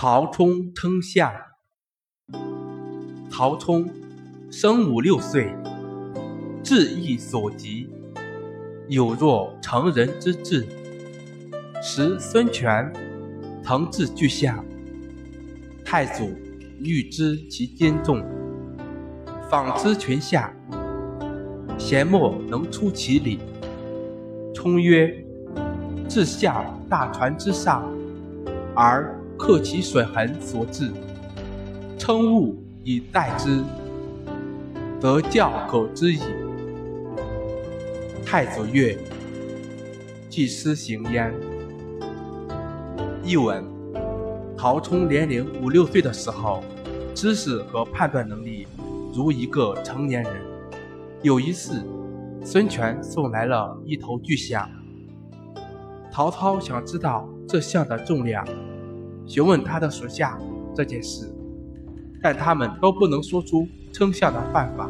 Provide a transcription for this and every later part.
陶冲称象。陶冲生五六岁，智意所及，有若成人之智。时孙权腾至巨象，太祖欲知其坚重，访之群下，贤莫能出其里。冲曰：“至下大船之上，而刻其水痕所致，称物以待之，则教可知矣。”太祖曰：“既施行焉。”译文：陶冲年龄五六岁的时候，知识和判断能力如一个成年人。有一次，孙权送来了一头巨象，曹操想知道这象的重量，询问他的属下这件事，但他们都不能说出称象的办法。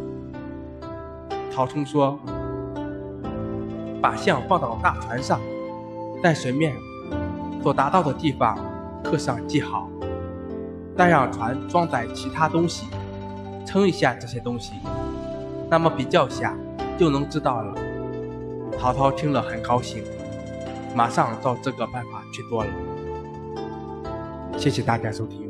曹冲说：“把象放到大船上，在水面。”所达到的地方刻上记号，再让船装载其他东西，称一下这些东西，那么比较下就能知道了。曹操听了很高兴，马上照这个办法去做了。谢谢大家收听。